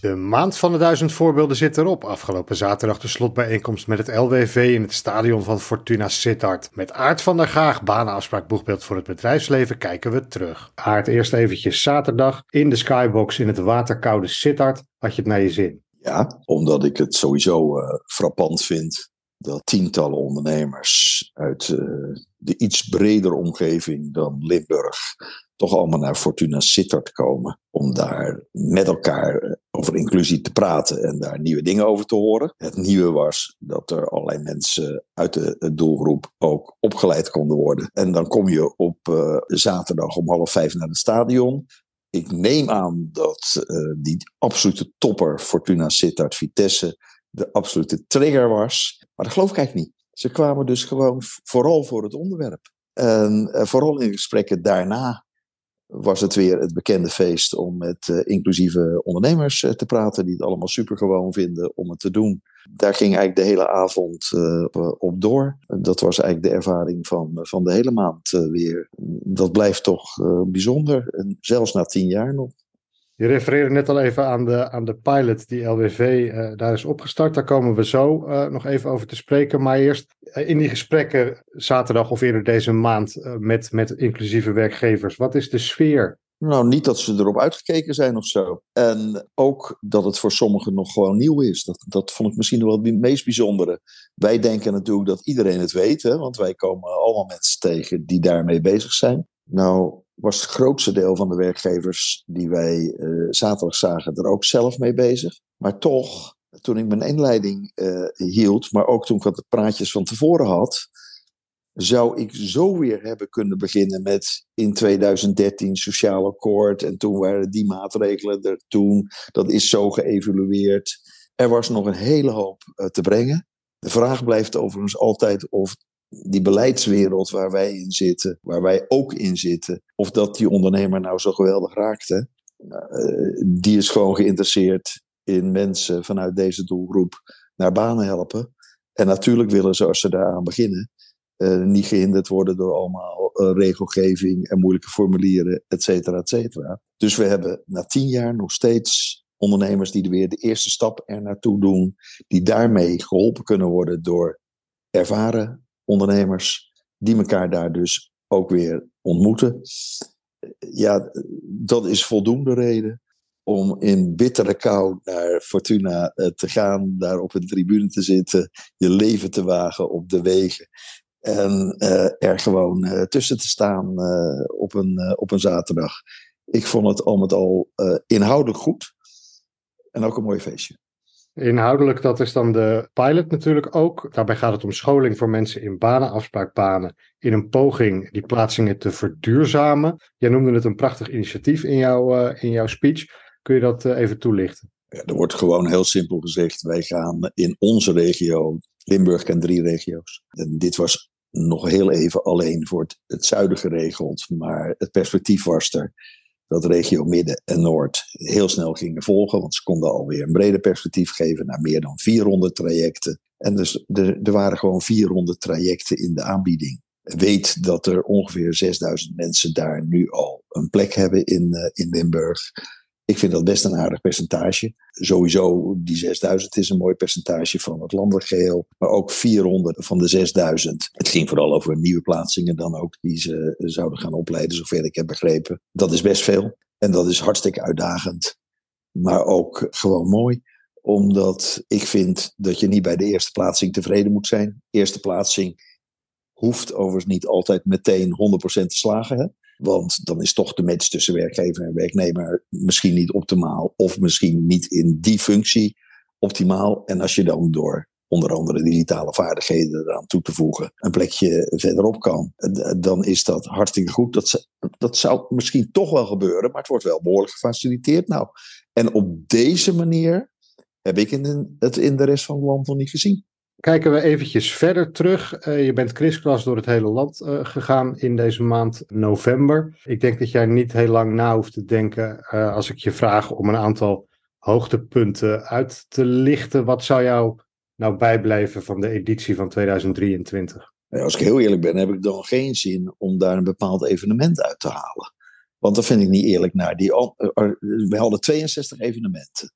De maand van de duizend voorbeelden zit erop. Afgelopen zaterdag de slotbijeenkomst met het LWV in het stadion van Fortuna Sittard. Met Aart van der Gaag, banenafspraak boegbeeld voor het bedrijfsleven, kijken we terug. Aart, eerst eventjes zaterdag in de skybox in het waterkoude Sittard. Had je het naar je zin? Ja, omdat ik het sowieso uh, frappant vind dat tientallen ondernemers uit uh, de iets bredere omgeving dan Limburg toch allemaal naar Fortuna Sittard komen. Om daar met elkaar over inclusie te praten en daar nieuwe dingen over te horen. Het nieuwe was dat er allerlei mensen uit de doelgroep ook opgeleid konden worden. En dan kom je op uh, zaterdag om half vijf naar het stadion. Ik neem aan dat die absolute topper Fortuna Sittard Vitesse de absolute trigger was. Maar dat geloof ik eigenlijk niet. Ze kwamen dus gewoon vooral voor het onderwerp. En uh, vooral in gesprekken daarna was het weer het bekende feest om met uh, inclusieve ondernemers uh, te praten, die het allemaal super gewoon vinden om het te doen. Daar ging eigenlijk de hele avond op door. Dat was eigenlijk de ervaring van, van de hele maand weer. Dat blijft toch bijzonder, en zelfs na tien jaar nog. Je refereerde net al even aan de, aan de pilot die LWV uh, daar is opgestart. Daar komen we zo uh, nog even over te spreken. Maar eerst uh, in die gesprekken zaterdag of eerder deze maand met, met inclusieve werkgevers. Wat is de sfeer? Nou, niet dat ze erop uitgekeken zijn of zo. En ook dat het voor sommigen nog gewoon nieuw is. Dat, dat vond ik misschien wel het meest bijzondere. Wij denken natuurlijk dat iedereen het weet, want wij komen allemaal mensen tegen die daarmee bezig zijn. Nou, was het grootste deel van de werkgevers die wij uh, zaterdag zagen er ook zelf mee bezig. Maar toch, toen ik mijn inleiding uh, hield, maar ook toen ik wat praatjes van tevoren had, zou ik zo weer hebben kunnen beginnen met in 2013 sociaal akkoord en toen waren die maatregelen er toen. Dat is zo geëvalueerd. Er was nog een hele hoop uh, te brengen. De vraag blijft overigens altijd of die beleidswereld waar wij in zitten, waar wij ook in zitten, of dat die ondernemer nou zo geweldig raakte, uh, die is gewoon geïnteresseerd in mensen vanuit deze doelgroep naar banen helpen. En natuurlijk willen ze, als ze daaraan beginnen, uh, niet gehinderd worden door allemaal uh, regelgeving en moeilijke formulieren, et cetera, et cetera. Dus we hebben na tien jaar nog steeds ondernemers die er weer de eerste stap er naartoe doen, die daarmee geholpen kunnen worden door ervaren ondernemers die elkaar daar dus ook weer ontmoeten. Ja, dat is voldoende reden om in bittere kou naar Fortuna te gaan, daar op een tribune te zitten, je leven te wagen op de wegen en uh, er gewoon uh, tussen te staan op, een, op een zaterdag. Ik vond het al met al inhoudelijk goed en ook een mooi feestje. Inhoudelijk, dat is dan de pilot natuurlijk ook. Daarbij gaat het om scholing voor mensen in banen, afspraakbanen, in een poging die plaatsingen te verduurzamen. Jij noemde het een prachtig initiatief in, jouw uh, in jouw speech. Kun je dat uh, even toelichten? Ja, er wordt gewoon heel simpel gezegd, wij gaan in onze regio, Limburg en drie regio's. Dit was nog heel even alleen voor het, het zuiden geregeld, maar het perspectief was er dat regio Midden en Noord heel snel gingen volgen. Want ze konden alweer een breder perspectief geven naar meer dan 400 trajecten. En dus er, waren gewoon 400 trajecten in de aanbieding. Weet dat er ongeveer 6000 mensen daar nu al een plek hebben in, uh, in Limburg. Ik vind dat best een aardig percentage. Sowieso, die 6000 is een mooi percentage van het landelijk geheel. Maar ook 400 van de 6000. Het ging vooral over nieuwe plaatsingen dan ook, die ze zouden gaan opleiden, zover ik heb begrepen. Dat is best veel. En dat is hartstikke uitdagend. Maar ook gewoon mooi omdat ik vind dat je niet bij de eerste plaatsing tevreden moet zijn. Eerste plaatsing hoeft overigens niet altijd meteen 100% te slagen. Hè? Want dan is toch de match tussen werkgever en werknemer misschien niet optimaal. Of misschien niet in die functie optimaal. En als je dan door onder andere digitale vaardigheden eraan toe te voegen, een plekje verderop kan, dan is dat hartstikke goed. Dat, dat zou misschien toch wel gebeuren, maar het wordt wel behoorlijk gefaciliteerd. Nou, en op deze manier heb ik in het in de rest van het land nog niet gezien. Kijken we eventjes verder terug. Uh, je bent kriskras door het hele land uh, gegaan in deze maand november. Ik denk dat jij niet heel lang na hoeft te denken uh, als ik je vraag om een aantal hoogtepunten uit te lichten. Wat zou jou nou bijblijven van de editie van 2023? Als ik heel eerlijk ben, heb ik dan geen zin om daar een bepaald evenement uit te halen. Want dat vind ik niet eerlijk naar die. We hadden 62 evenementen.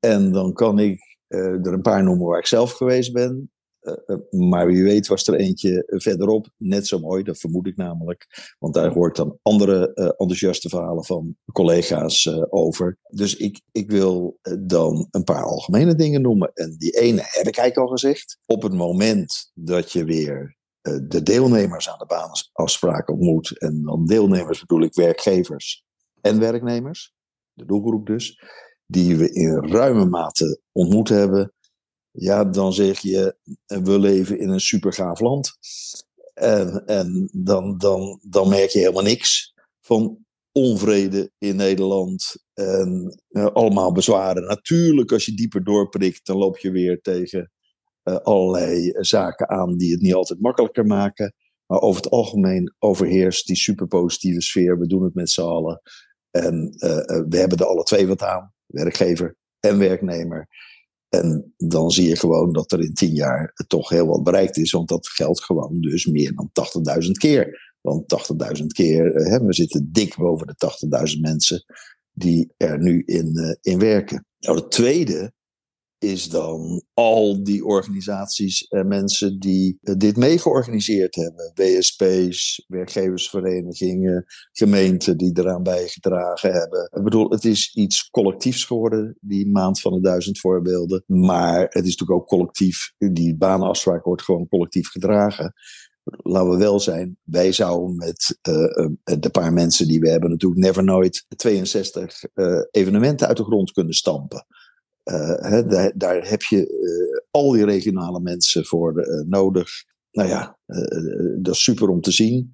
En dan kan ik er een paar noemen waar ik zelf geweest ben. Eh, eh, maar wie weet was er eentje verderop net zo mooi, dat vermoed ik namelijk. Want daar hoort dan andere enthousiaste verhalen van collega's over. Dus ik, ik wil dan een paar algemene dingen noemen. En die ene heb ik eigenlijk al gezegd. Op het moment dat je weer de deelnemers aan de baanafspraak ontmoet. En dan deelnemers bedoel ik werkgevers en werknemers. De doelgroep dus. Die we in ruime mate ontmoet hebben ja, dan zeg je, we leven in een supergaaf land. En, en dan, dan, dan merk je helemaal niks van onvrede in Nederland en uh, allemaal bezwaren. Natuurlijk, als je dieper doorprikt, dan loop je weer tegen uh, allerlei zaken aan die het niet altijd makkelijker maken. Maar over het algemeen overheerst die superpositieve sfeer. We doen het met z'n allen. En we hebben er alle twee wat aan, werkgever en werknemer. En dan zie je gewoon dat er in tien jaar toch heel wat bereikt is. Want dat geldt gewoon dus meer dan 80.000 keer. Want 80.000 keer, hè, we zitten dik boven de 80.000 mensen die er nu in, uh, in werken. Nou, het tweede is dan al die organisaties en mensen die eh, dit meegeorganiseerd hebben. WSP's, werkgeversverenigingen, gemeenten die eraan bijgedragen hebben. Ik bedoel, het is iets collectiefs geworden, die maand van de duizend voorbeelden. Maar het is natuurlijk ook collectief, die banenafspraak wordt gewoon collectief gedragen laten we wel zijn, wij zouden met uh, de paar mensen die we hebben natuurlijk never nooit 62 uh, evenementen uit de grond kunnen stampen. Uh, daar, daar, heb je uh, al die regionale mensen voor uh, nodig. Nou ja, dat is super om te zien.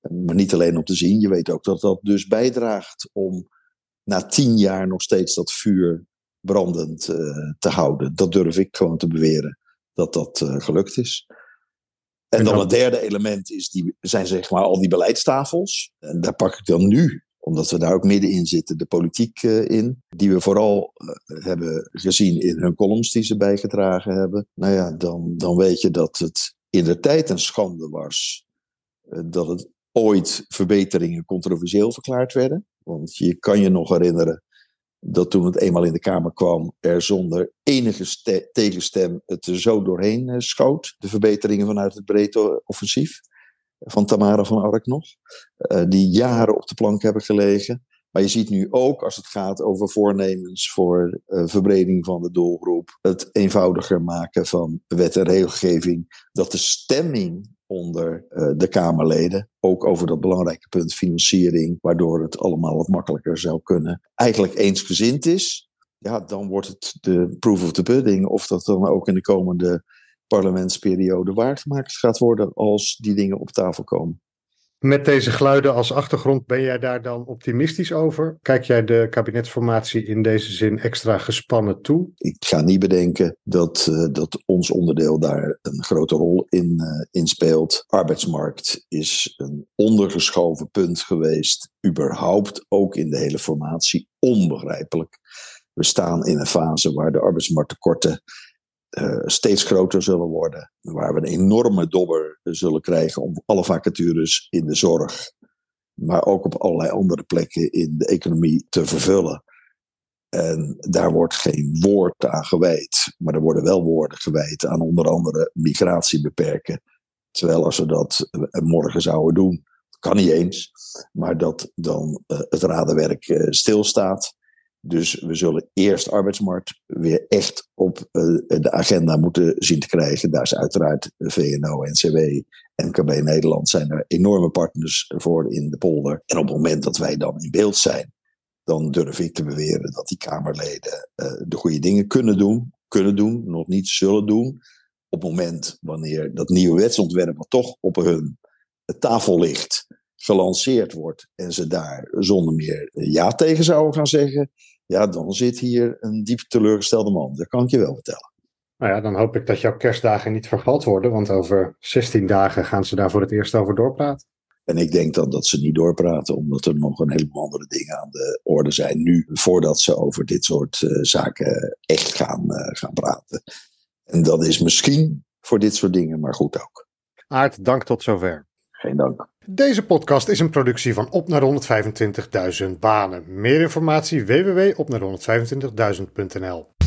Maar niet alleen om te zien, je weet ook dat dat dus bijdraagt om na tien jaar nog steeds dat vuur brandend te houden. Dat durf ik gewoon te beweren, dat dat gelukt is. En dan het derde element is die, zijn zeg maar al die beleidstafels. En daar pak ik dan nu omdat we daar ook middenin zitten, de politiek uh, in. Die we vooral uh, hebben gezien in hun columns die ze bijgedragen hebben. Nou ja, dan, dan weet je dat het in de tijd een schande was. Uh, dat het ooit verbeteringen controversieel verklaard werden. Want je kan je nog herinneren dat toen het eenmaal in de Kamer kwam, er zonder enige tegenstem het er zo doorheen schoot. De verbeteringen vanuit het breedte offensief van Tamara van Ark nog, uh, die jaren op de plank hebben gelegen. Maar je ziet nu ook, als het gaat over voornemens voor uh, verbreding van de doelgroep, het eenvoudiger maken van wet en regelgeving, dat de stemming onder uh, de Kamerleden, ook over dat belangrijke punt financiering, waardoor het allemaal wat makkelijker zou kunnen, eigenlijk eensgezind is. Ja, dan wordt het de proof of the pudding, of dat dan ook in de komende parlementsperiode waargemaakt gaat worden als die dingen op tafel komen. Met deze geluiden als achtergrond, ben jij daar dan optimistisch over? Kijk jij de kabinetsformatie in deze zin extra gespannen toe? Ik ga niet bedenken dat, uh, dat ons onderdeel daar een grote rol in, uh, in speelt. Arbeidsmarkt is een ondergeschoven punt geweest, überhaupt ook in de hele formatie. Onbegrijpelijk. We staan in een fase waar de arbeidsmarkttekorten uh, steeds groter zullen worden. Waar we een enorme dobber zullen krijgen om alle vacatures in de zorg, maar ook op allerlei andere plekken in de economie te vervullen. En daar wordt geen woord aan gewijd, maar er worden wel woorden gewijd aan onder andere migratie beperken. Terwijl als we dat uh, morgen zouden doen, kan niet eens, maar dat dan uh, het radenwerk stilstaat dus we zullen eerst arbeidsmarkt weer echt op uh, de agenda moeten zien te krijgen. Daar is uiteraard VNO, NCW, MKB Nederland zijn er enorme partners voor in de polder. En op het moment dat wij dan in beeld zijn, dan durf ik te beweren dat die Kamerleden uh, de goede dingen kunnen doen. Kunnen doen, nog niet zullen doen. Op het moment wanneer dat nieuwe wetsontwerp toch op hun tafel ligt, gelanceerd wordt en ze daar zonder meer ja tegen zouden gaan zeggen, ja, dan zit hier een diep teleurgestelde man. Dat kan ik je wel vertellen. Nou ja, dan hoop ik dat jouw kerstdagen niet vergald worden, want over 16 dagen gaan ze daar voor het eerst over doorpraten. En ik denk dan dat ze niet doorpraten, omdat er nog een heleboel andere dingen aan de orde zijn nu, voordat ze over dit soort uh, zaken echt gaan, uh, gaan praten. En dat is misschien voor dit soort dingen, maar goed ook. Aart, dank tot zover. Geen dank. Deze podcast is een productie van Op naar 125.000 banen. Meer informatie www.opnaar125.000.nl